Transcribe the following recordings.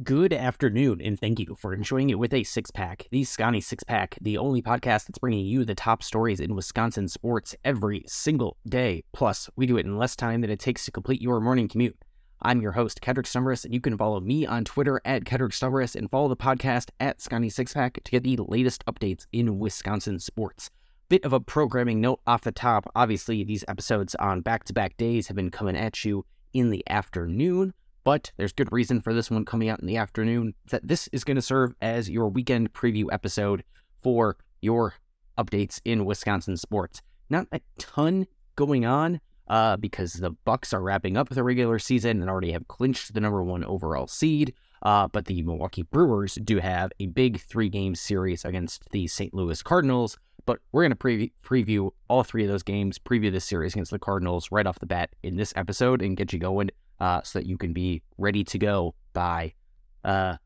Good afternoon, and thank you for enjoying it with a six pack. The Sconnie Six Pack, the only podcast that's bringing you the top stories in Wisconsin sports every single day. Plus, we do it in less time than it takes to complete your morning commute. I'm your host, Kedrick Stumbris, and you can follow me on Twitter at Kedrick Stumbris and follow the podcast at Sconnie Six Pack to get the latest updates in Wisconsin sports. Bit of a programming note off the top. Obviously, these episodes on back to back days have been coming at you in the afternoon but there's good reason for this one coming out in the afternoon that this is going to serve as your weekend preview episode for your updates in Wisconsin sports. Not a ton going on uh, because the Bucks are wrapping up the regular season and already have clinched the number one overall seed. Uh, but the Milwaukee Brewers do have a big three game series against the St. Louis Cardinals. But we're going to pre- preview all three of those games, preview this series against the Cardinals right off the bat in this episode and get you going uh, so that you can be ready to go by uh,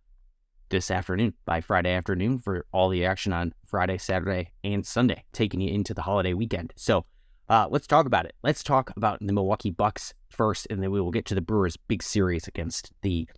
this afternoon, by Friday afternoon for all the action on Friday, Saturday, and Sunday, taking you into the holiday weekend. So uh, let's talk about it. Let's talk about the Milwaukee Bucks first, and then we will get to the Brewers' big series against the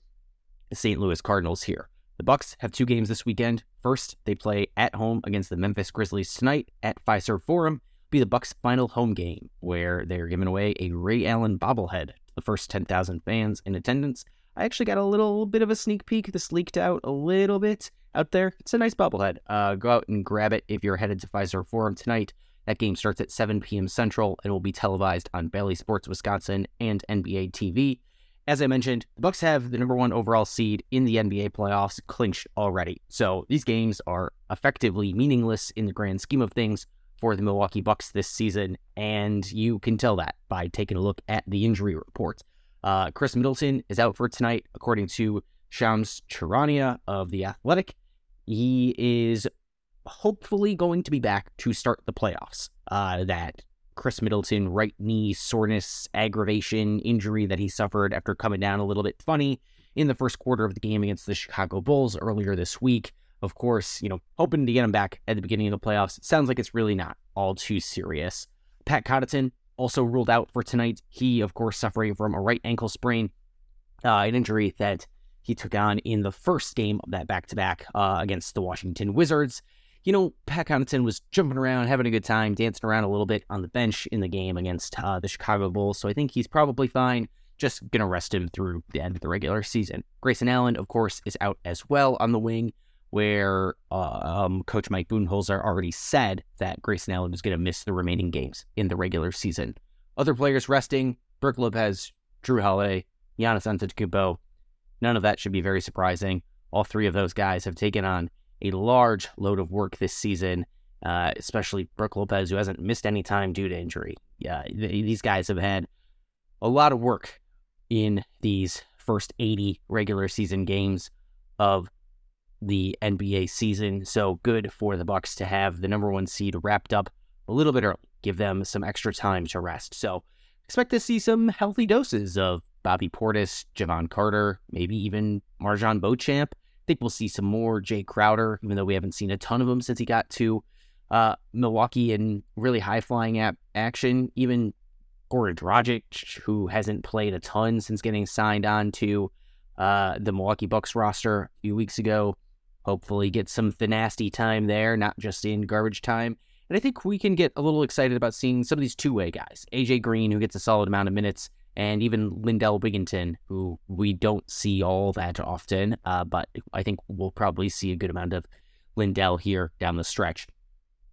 St. Louis Cardinals here. The Bucks have two games this weekend. First, they play at home against the Memphis Grizzlies tonight at Fiserv Forum. Be the Bucks' final home game, where they are giving away a Ray Allen bobblehead the first 10,000 fans in attendance. I actually got a little bit of a sneak peek. This leaked out a little bit out there. It's a nice bobblehead. Uh, go out and grab it if you're headed to Fiserv Forum tonight. That game starts at 7 p.m. Central and will be televised on Bally Sports Wisconsin and NBA TV. As I mentioned, the Bucks have the number one overall seed in the NBA playoffs clinched already. So these games are effectively meaningless in the grand scheme of things for the Milwaukee Bucks this season, and you can tell that by taking a look at the injury report. Uh, Khris Middleton is out for tonight, according to Shams Charania of The Athletic. He is hopefully going to be back to start the playoffs. Uh, that Khris Middleton right knee soreness aggravation injury that he suffered after coming down a little bit funny in the first quarter of the game against the Chicago Bulls earlier this week of course, you know, hoping to get him back at the beginning of the playoffs. It sounds like it's really not all too serious. Pat Connaughton also ruled out for tonight. He, of course, suffering from a right ankle sprain, uh, an injury that he took on in the first game of that back to back against the Washington Wizards. You know, Pat Connaughton was jumping around, having a good time, dancing around a little bit on the bench in the game against uh, the Chicago Bulls. So I think he's probably fine. Just going to rest him through the end of the regular season. Grayson Allen, of course, is out as well on the wing where uh, um, Coach Mike Budenholzer already said that Grayson Allen was going to miss the remaining games in the regular season. Other players resting: Brook Lopez, Jrue Holiday, Giannis Antetokounmpo. None of that should be very surprising. All three of those guys have taken on a large load of work this season, uh, especially Brook Lopez, who hasn't missed any time due to injury. Yeah, th- these guys have had a lot of work in these first 80 regular season games of the NBA season. So good for the Bucks to have the number one seed wrapped up a little bit early, give them some extra time to rest. So expect to see some healthy doses of Bobby Portis, Jevon Carter, maybe even MarJon Beauchamp. I think we'll see some more Jae Crowder, even though we haven't seen a ton of him since he got to uh, Milwaukee in really high flying app action. Even Goran Dragic, who hasn't played a ton since getting signed on to uh, the Milwaukee Bucks roster a few weeks ago hopefully get some nasty time there, not just in garbage time. And I think we can get a little excited about seeing some of these two way guys. AJ Green, who gets a solid amount of minutes, and even Lindell Wigginton, who we don't see all that often, uh, but I think we'll probably see a good amount of Lindell here down the stretch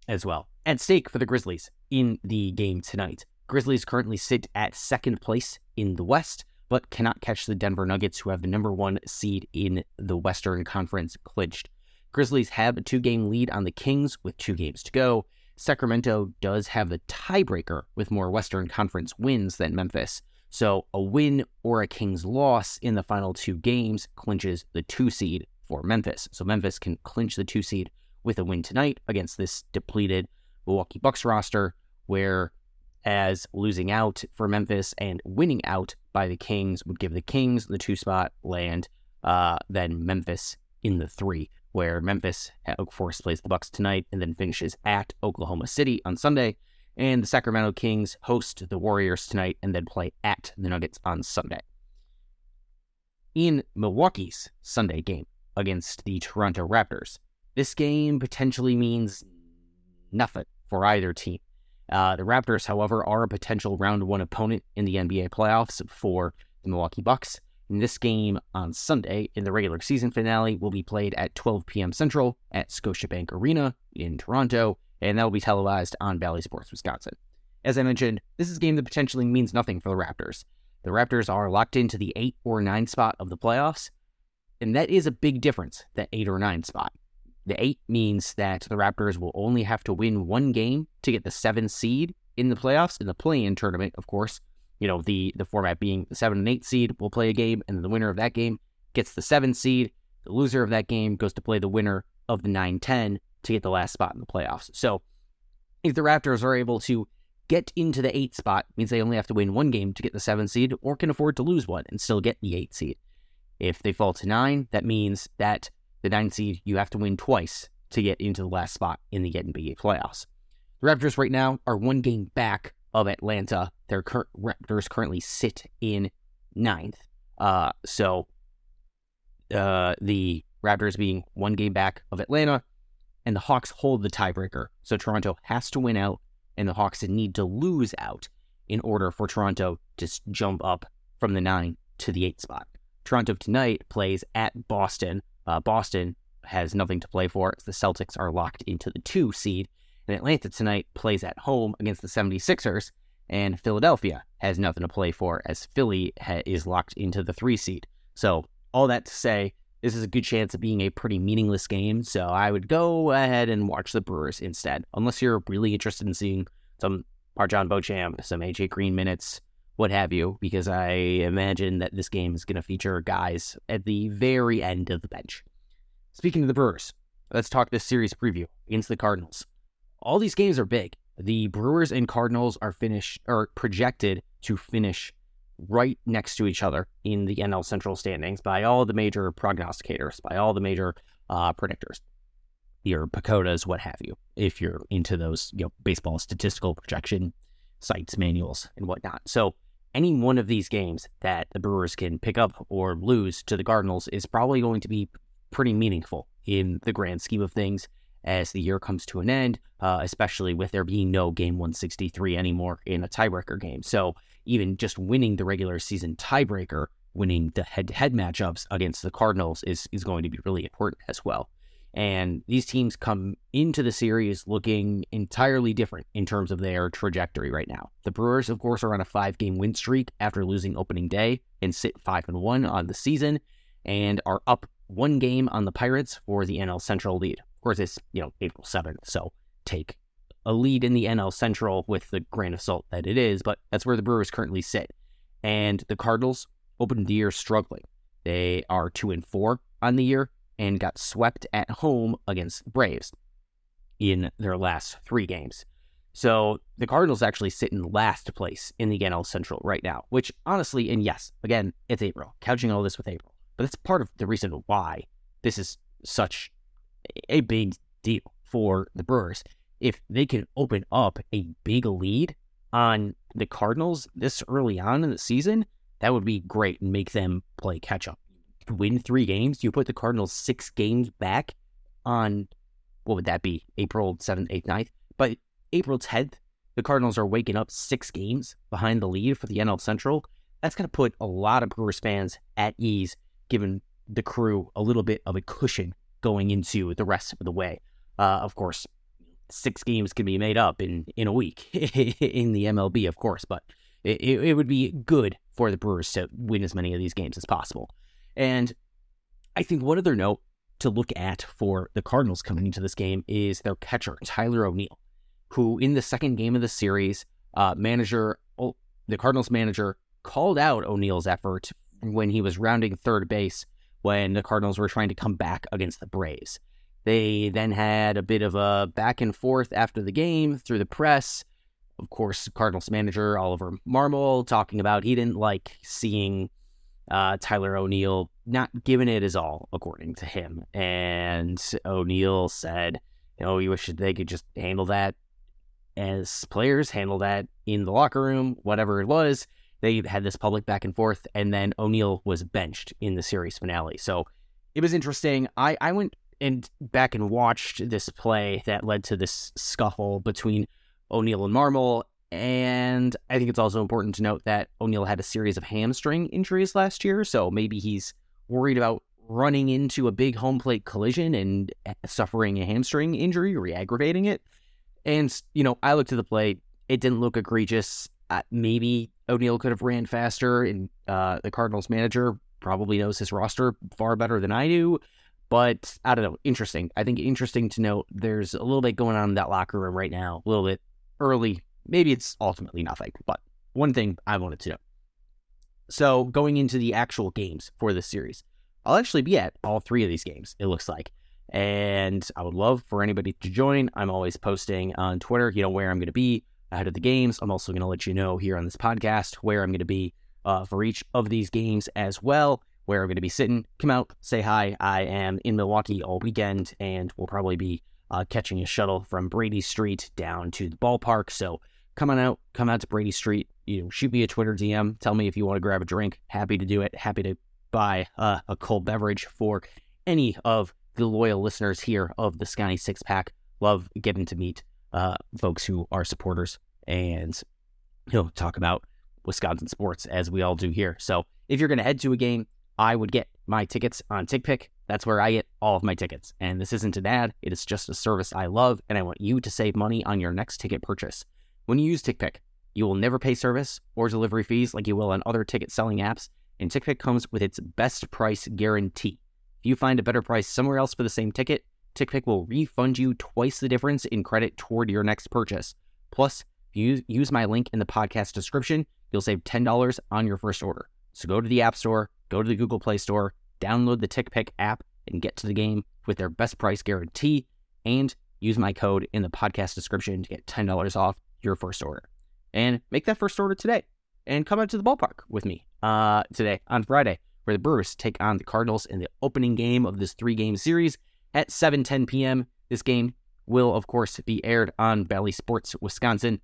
as well. At stake for the Grizzlies in the game tonight. Grizzlies currently sit at second place in the West but cannot catch the Denver Nuggets, who have the number one seed in the Western Conference clinched. Grizzlies have a two game lead on the Kings with two games to go. Sacramento does have the tiebreaker with more Western Conference wins than Memphis. So a win or a Kings loss in the final two games clinches the two seed for Memphis. So Memphis can clinch the two seed with a win tonight against this depleted Milwaukee Bucks roster, where as losing out for Memphis and winning out by the Kings would give the Kings the two spot land, uh, then Memphis in the three, where Memphis, at Oak Forest plays the Bucks tonight and then finishes at Oklahoma City on Sunday. And the Sacramento Kings host the Warriors tonight and then play at the Nuggets on Sunday. in Milwaukee's Sunday game against the Toronto Raptors. This game potentially means nothing for either team. Uh, the Raptors, however, are a potential round one opponent in the NBA playoffs for the Milwaukee Bucks. And this game on Sunday in the regular season finale will be played at 12 p.m. Central at Scotiabank Arena in Toronto, and that will be televised on Bally Sports Wisconsin. As I mentioned, this is a game that potentially means nothing for the Raptors. The Raptors are locked into the 8 or 9 spot of the playoffs, and that is a big difference, that 8 or 9 spot. The 8 means that the Raptors will only have to win one game to get the 7 seed in the playoffs, in the play in tournament, of course. You know, the, the format being the 7 and 8 seed will play a game, and the winner of that game gets the 7 seed. The loser of that game goes to play the winner of the 9 10 to get the last spot in the playoffs. So if the Raptors are able to get into the 8 spot, means they only have to win one game to get the 7 seed, or can afford to lose one and still get the 8 seed. If they fall to 9, that means that the 9 seed, you have to win twice to get into the last spot in the NBA playoffs. The Raptors right now are one game back of Atlanta. Their cur- Raptors currently sit in ninth. Uh, so uh, the Raptors being one game back of Atlanta, and the Hawks hold the tiebreaker. So Toronto has to win out, and the Hawks need to lose out in order for Toronto to jump up from the nine to the eight spot. Toronto tonight plays at Boston. Uh, Boston has nothing to play for the Celtics are locked into the two seed. And Atlanta tonight plays at home against the 76ers. And Philadelphia has nothing to play for as Philly ha- is locked into the three seed. So, all that to say, this is a good chance of being a pretty meaningless game. So, I would go ahead and watch the Brewers instead, unless you're really interested in seeing some MarJon Beauchamp, some AJ Green minutes, what have you, because I imagine that this game is going to feature guys at the very end of the bench. Speaking of the Brewers, let's talk this series preview against the Cardinals. All these games are big. The Brewers and Cardinals are finished or projected to finish right next to each other in the NL Central standings by all the major prognosticators, by all the major uh, predictors, your PECOTAs, what have you, if you're into those you know baseball statistical projection sites, manuals, and whatnot. So any one of these games that the Brewers can pick up or lose to the Cardinals is probably going to be pretty meaningful in the grand scheme of things as the year comes to an end, uh, especially with there being no game 163 anymore in a tiebreaker game. So even just winning the regular season tiebreaker, winning the head-to-head matchups against the Cardinals is is going to be really important as well. And these teams come into the series looking entirely different in terms of their trajectory right now. The Brewers, of course, are on a five-game win streak after losing opening day and sit five and one on the season, and are up one game on the Pirates for the NL Central lead. Of course, it's you know April seventh, so take a lead in the NL Central with the grain of salt that it is, but that's where the Brewers currently sit. And the Cardinals opened the year struggling. They are two and four on the year and got swept at home against the Braves in their last three games. So the Cardinals actually sit in last place in the NL Central right now, which honestly, and yes, again, it's April, couching all this with April, but that's part of the reason why this is such a big deal for the Brewers. If they can open up a big lead on the Cardinals this early on in the season, that would be great and make them play catch up win three games, you put the Cardinals six games back on what would that be? April 7th, 8th, 9th. But April 10th, the Cardinals are waking up six games behind the lead for the NL Central. That's going to put a lot of Brewers fans at ease, giving the crew a little bit of a cushion going into the rest of the way. Uh, of course, six games can be made up in, in a week in the MLB, of course, but it, it would be good for the Brewers to win as many of these games as possible. And I think one other note to look at for the Cardinals coming into this game is their catcher, Tyler O'Neill, who in the second game of the series, uh, manager, oh, the Cardinals manager called out O'Neill's effort when he was rounding third base when the Cardinals were trying to come back against the Braves. They then had a bit of a back and forth after the game through the press. Of course, Cardinals manager Oliver Marmol talking about he didn't like seeing uh, Tyler O'Neill not giving it his all, according to him. And O'Neill said, you know, he wished they could just handle that as players, handle that in the locker room, whatever it was. they had this public back and forth, and then O'Neill was benched in the series finale. So it was interesting. I, I went and back and watched this play that led to this scuffle between O'Neill and Marmol. And I think it's also important to note that O'Neill had a series of hamstring injuries last year. So maybe he's worried about running into a big home plate collision and suffering a hamstring injury, re aggravating it. And, you know, I looked at the play. It didn't look egregious. Uh, maybe O'Neill could have ran faster, and uh, the Cardinals manager probably knows his roster far better than I do. But I don't know. Interesting. I think interesting to note there's a little bit going on in that locker room right now, a little bit early. Maybe it's ultimately nothing, but one thing I wanted to know. So going into the actual games for this series, I'll actually be at all three of these games, it looks like. And I would love for anybody to join. I'm always posting on Twitter, you know, where I'm going to be ahead of the games. I'm also going to let you know here on this podcast where I'm going to be uh, for each of these games as well where I'm going to be sitting. Come out, say hi. I am in Milwaukee all weekend, and we'll probably be uh, catching a shuttle from Brady Street down to the ballpark. So come on out, come out to Brady Street. You know, shoot me a Twitter DM. Tell me if you want to grab a drink. Happy to do it. Happy to buy uh, a cold beverage for any of the loyal listeners here of the Sconnie Six Pack. Love getting to meet uh, folks who are supporters and you know talk about Wisconsin sports as we all do here. So if you're going to head to a game, I would get my tickets on TickPick. That's where I get all of my tickets. And this isn't an ad, it is just a service I love, and I want you to save money on your next ticket purchase. When you use TickPick, you will never pay service or delivery fees like you will on other ticket selling apps, and TickPick comes with its best price guarantee. If you find a better price somewhere else for the same ticket, TickPick will refund you twice the difference in credit toward your next purchase. Plus, if you use my link in the podcast description, you'll save $10 on your first order. So go to the App Store, go to the Google Play Store, download the TickPick app, and get to the game with their best price guarantee. And use my code in the podcast description to get $10 off your first order. And make that first order today. And come out to the ballpark with me uh, today on Friday, where the Brewers take on the Cardinals in the opening game of this three game series at 7:10 p.m. This game will, of course, be aired on Bally Sports Wisconsin.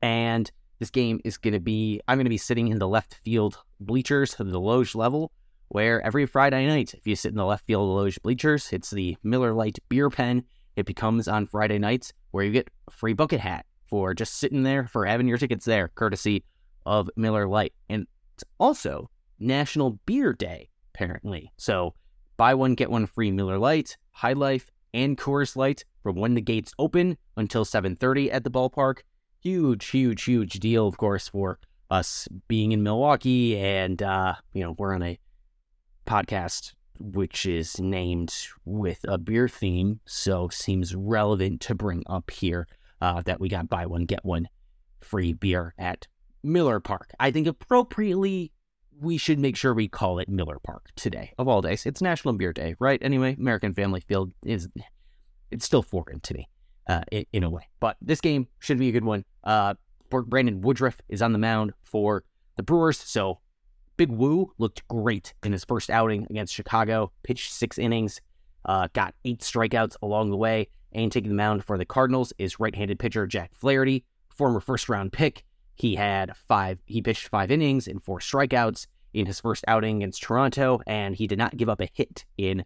And this game is going to be, I'm going to be sitting in the left field bleachers, the Loge level, where every Friday night, if you sit in the left field Loge bleachers, it's the Miller Lite beer pen. It becomes on Friday nights where you get a free bucket hat for just sitting there for having your tickets there, courtesy of Miller Lite. And it's also National Beer Day, apparently. So buy one, get one free Miller Lite, High Life, and Coors Light from when the gates open until 7.30 at the ballpark huge, huge, huge deal, of course, for us being in Milwaukee. And, uh, you know, we're on a podcast which is named with a beer theme. So seems relevant to bring up here uh, that we got buy one, get one free beer at Miller Park. I think appropriately, we should make sure we call it Miller Park today, of all days. It's National Beer Day, right? Anyway, American Family Field is, it's still foreign to me uh, in, a way. But this game should be a good one. Uh, Brandon Woodruff is on the mound for the Brewers, so Big Woo looked great in his first outing against Chicago. Pitched six innings, uh, got eight strikeouts along the way, and taking the mound for the Cardinals is right-handed pitcher Jack Flaherty, former first-round pick. He had five. He pitched five innings and four strikeouts in his first outing against Toronto, and he did not give up a hit in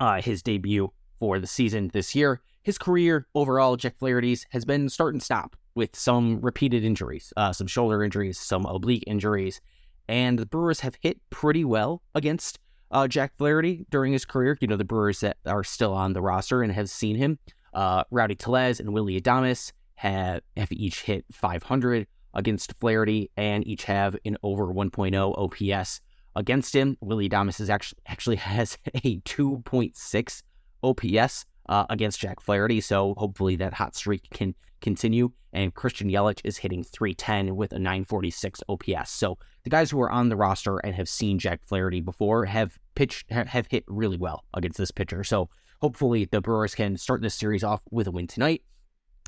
uh, his debut for the season this year his career overall, Jack Flaherty's, has been start and stop with some repeated injuries, uh, some shoulder injuries, some oblique injuries. And the Brewers have hit pretty well against uh, Jack Flaherty during his career. You know, the Brewers that are still on the roster and have seen him. Uh, Rowdy Tellez and Willie Adames have, have each hit 500 against Flaherty and each have an over 1.0 OPS against him. Willie Adames is actually actually has a 2.6 OPS uh, against Jack Flaherty. So hopefully that hot streak can continue. And Christian Yelich is hitting 310 with a 946 OPS. So the guys who are on the roster and have seen Jack Flaherty before have pitched have hit really well against this pitcher. So hopefully the Brewers can start this series off with a win tonight.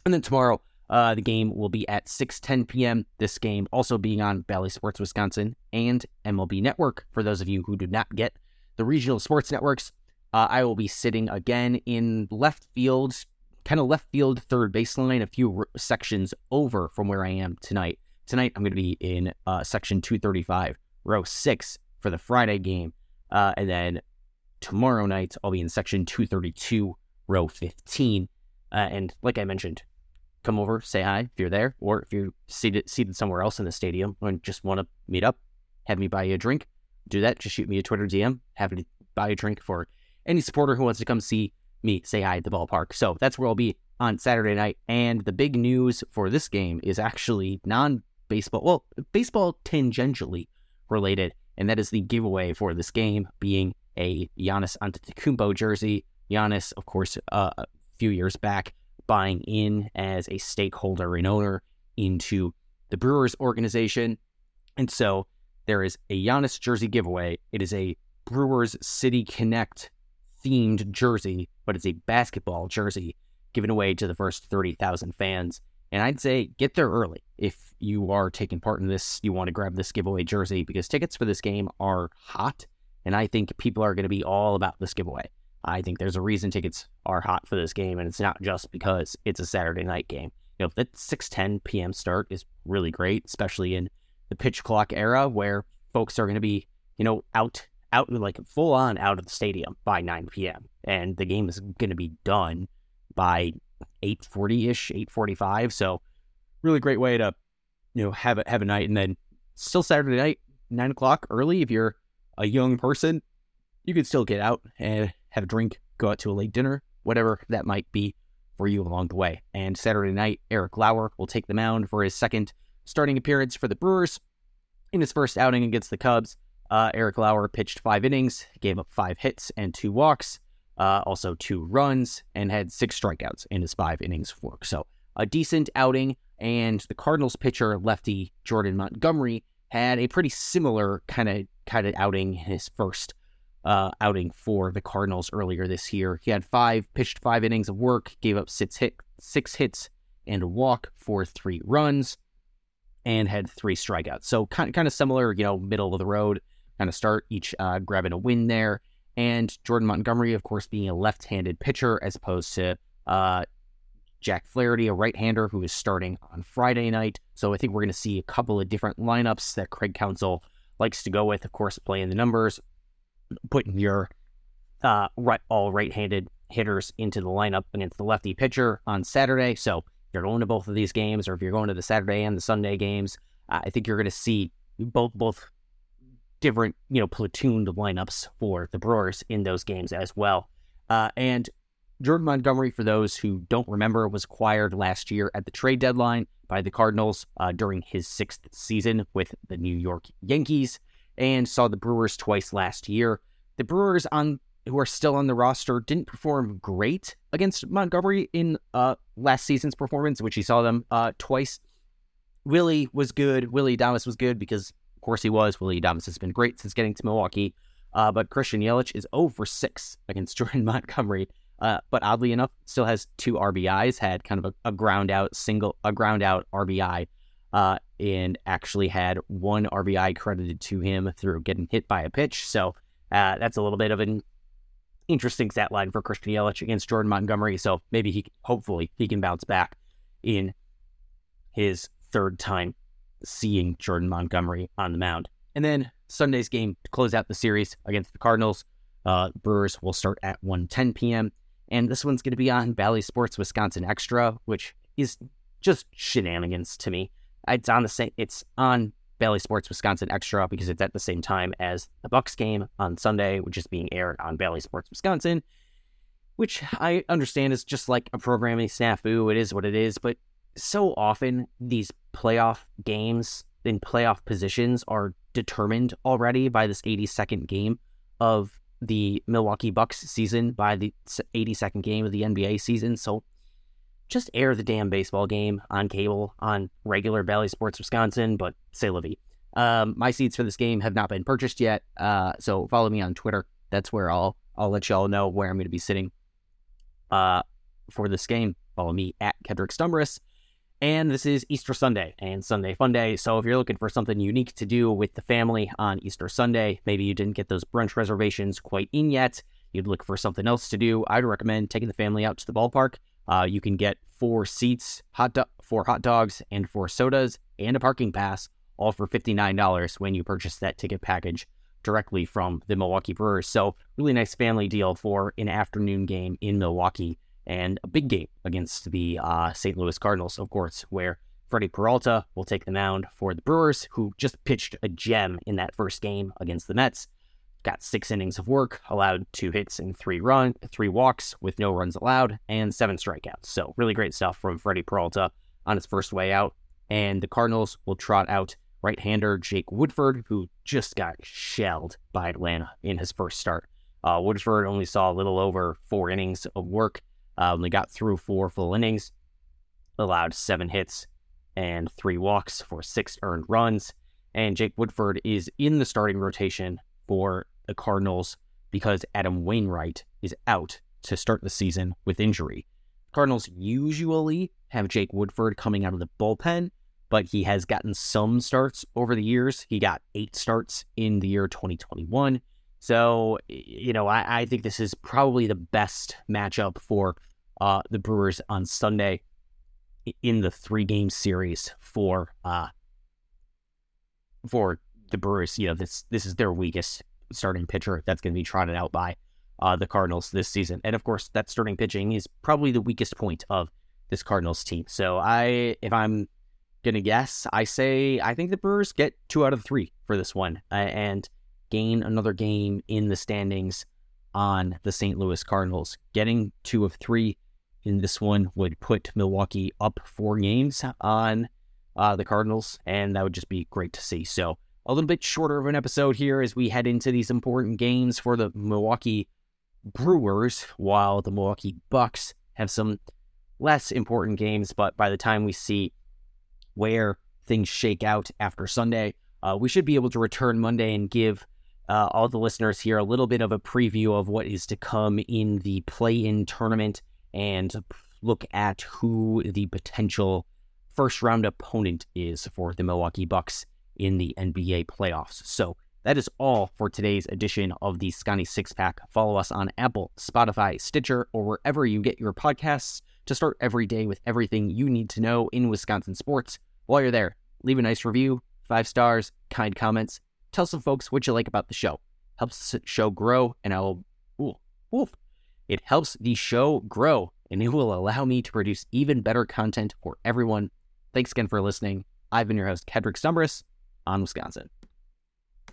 And then tomorrow, uh, the game will be at 6:10 p.m. This game also being on Bally Sports Wisconsin and MLB Network. For those of you who do not get the regional sports networks, uh, I will be sitting again in left field, kind of left field third baseline, a few r- sections over from where I am tonight tonight I'm going to be in uh, section 235, row six for the Friday game. Uh, and then tomorrow night, I'll be in section 232, row 15. Uh, and like I mentioned, come over, say hi if you're there, or if you're seated, seated somewhere else in the stadium and just want to meet up, have me buy you a drink, do that. Just shoot me a Twitter DM. Happy to buy a drink for any supporter who wants to come see me say hi at the ballpark. So that's where I'll be on Saturday night. And the big news for this game is actually non baseball, well, baseball tangentially related, and that is the giveaway for this game being a Giannis Antetokounmpo jersey. Giannis, of course, uh, a few years back, buying in as a stakeholder and owner into the Brewers organization. And so there is a Giannis jersey giveaway. It is a Brewers City Connect themed jersey, but it's a basketball jersey given away to the first 30,000 fans. And I'd say get there early if you are taking part in this. You want to grab this giveaway jersey because tickets for this game are hot. And I think people are going to be all about this giveaway. I think there's a reason tickets are hot for this game, and it's not just because it's a Saturday night game. You know, that 6:10 p.m. start is really great, especially in the pitch clock era where folks are going to be, you know, out out like full on out of the stadium by 9 p.m. and the game is going to be done by 8:40 ish, 8:45. So really great way to you know have a have a night, and then still Saturday night, nine o'clock early. If you're a young person, you could still get out and have a drink, go out to a late dinner, whatever that might be for you along the way. And Saturday night, Eric Lauer will take the mound for his second starting appearance for the Brewers. In his first outing against the Cubs, uh, Eric Lauer pitched five innings, gave up five hits and two walks, uh, also two runs, and had six strikeouts in his five innings of work. So a decent outing. And the Cardinals pitcher, lefty Jordan Montgomery, had a pretty similar kind of kind of outing in his first uh, outing for the Cardinals earlier this year. He had five pitched five innings of work, gave up six hit six hits and a walk for three runs and had three strikeouts. So kind kind of similar, you know, middle of the road kind of start, each uh, grabbing a win there. And Jordan Montgomery, of course, being a left-handed pitcher as opposed to uh, Jack Flaherty, a right-hander who is starting on Friday night. So I think we're going to see a couple of different lineups that Craig Counsell likes to go with. Of course, playing the numbers, putting your uh, right, all right-handed hitters into the lineup against the lefty pitcher on Saturday. So if you're going to both of these games, or if you're going to the Saturday and the Sunday games, uh, I think you're going to see both both different you know platooned lineups for the Brewers in those games as well. Uh, and Jordan Montgomery, for those who don't remember, was acquired last year at the trade deadline by the Cardinals uh, during his sixth season with the New York Yankees, and saw the Brewers twice last year. The Brewers on who are still on the roster didn't perform great against Montgomery in uh, last season's performance, which he saw them uh, twice. Willie was good. Willie Adames was good because, of course, he was. Willie Adames has been great since getting to Milwaukee. Uh, but Christian Yelich is 0 for 6 against Jordan Montgomery. Uh, but oddly enough, still has two RBIs, had kind of a, a ground out single, a ground out RBI, uh, and actually had one RBI credited to him through getting hit by a pitch. So uh, that's a little bit of an interesting stat line for Christian Yelich against Jordan Montgomery. So maybe he, hopefully, he can bounce back in his third time seeing Jordan Montgomery on the mound. And then Sunday's game to close out the series against the Cardinals. Uh, Brewers will start at 1:10 p.m. And this one's going to be on Bally Sports Wisconsin Extra, which is just shenanigans to me. It's on the same. It's on Bally Sports Wisconsin Extra because it's at the same time as the Bucks game on Sunday, which is being aired on Bally Sports Wisconsin, which I understand is just like a programming snafu. It is what it is, but so often these playoff games in playoff positions are determined already by this 82nd game of the Milwaukee Bucks season, by the 82nd game of the NBA season. So just air the damn baseball game on cable on regular Bally Sports Wisconsin, but say vie. Um, my seats for this game have not been purchased yet, uh, so follow me on Twitter. That's where I'll I'll let y'all know where I'm going to be sitting uh, for this game. Follow me at Kedrick Stumbris. And this is Easter Sunday and Sunday Fun Day. So if you're looking for something unique to do with the family on Easter Sunday, maybe you didn't get those brunch reservations quite in yet, you'd look for something else to do, I'd recommend taking the family out to the ballpark. Uh, you can get four seats, hot do- four hot dogs, and four sodas and a parking pass, all for $59 when you purchase that ticket package directly from the Milwaukee Brewers. So, really nice family deal for an afternoon game in Milwaukee and a big game against the uh, St. Louis Cardinals, of course, where Freddie Peralta will take the mound for the Brewers, who just pitched a gem in that first game against the Mets. Got six innings of work, allowed two hits and three run, three walks with no runs allowed, and seven strikeouts. So really great stuff from Freddie Peralta on his first way out. And the Cardinals will trot out right-hander Jake Woodford, who just got shelled by Atlanta in his first start. Uh, Woodford only saw a little over four innings of work, uh, only got through four full innings, allowed seven hits and three walks for six earned runs. And Jake Woodford is in the starting rotation for the Cardinals because Adam Wainwright is out to start the season with injury. Cardinals usually have Jake Woodford coming out of the bullpen but he has gotten some starts over the years. He got eight starts in the year 2021. So, you know, I, I think this is probably the best matchup for uh, the Brewers on Sunday in the three game series for uh, for the Brewers. You know, this this is their weakest starting pitcher that's going to be trotted out by uh, the Cardinals this season. And of course, that starting pitching is probably the weakest point of this Cardinals team. So I, if I'm gonna guess. I say I think the Brewers get two out of three for this one uh, and gain another game in the standings on the St. Louis Cardinals. Getting two of three this one would put Milwaukee up four games on uh, the Cardinals, and that would just be great to see. So a little bit shorter of an episode here as we head into these important games for the Milwaukee Brewers, while the Milwaukee Bucks have some less important games. But by the time we see where things shake out after Sunday. Uh, we should be able to return Monday and give uh, all the listeners here a little bit of a preview of what is to come in the play in tournament and look at who the potential first round opponent is for the Milwaukee Bucks in the NBA playoffs. So that is all for today's edition of the Sconnie Six Pack. Follow us on Apple, Spotify, Stitcher, or wherever you get your podcasts to start every day with everything you need to know in Wisconsin sports. While you're there, leave a nice review, five stars, kind comments. Tell some folks what you like about the show. Helps the show grow, and I'll, ooh, oof. It helps the show grow, and it will allow me to produce even better content for everyone. Thanks again for listening. I've been your host, Kedrick Stumbris on Wisconsin.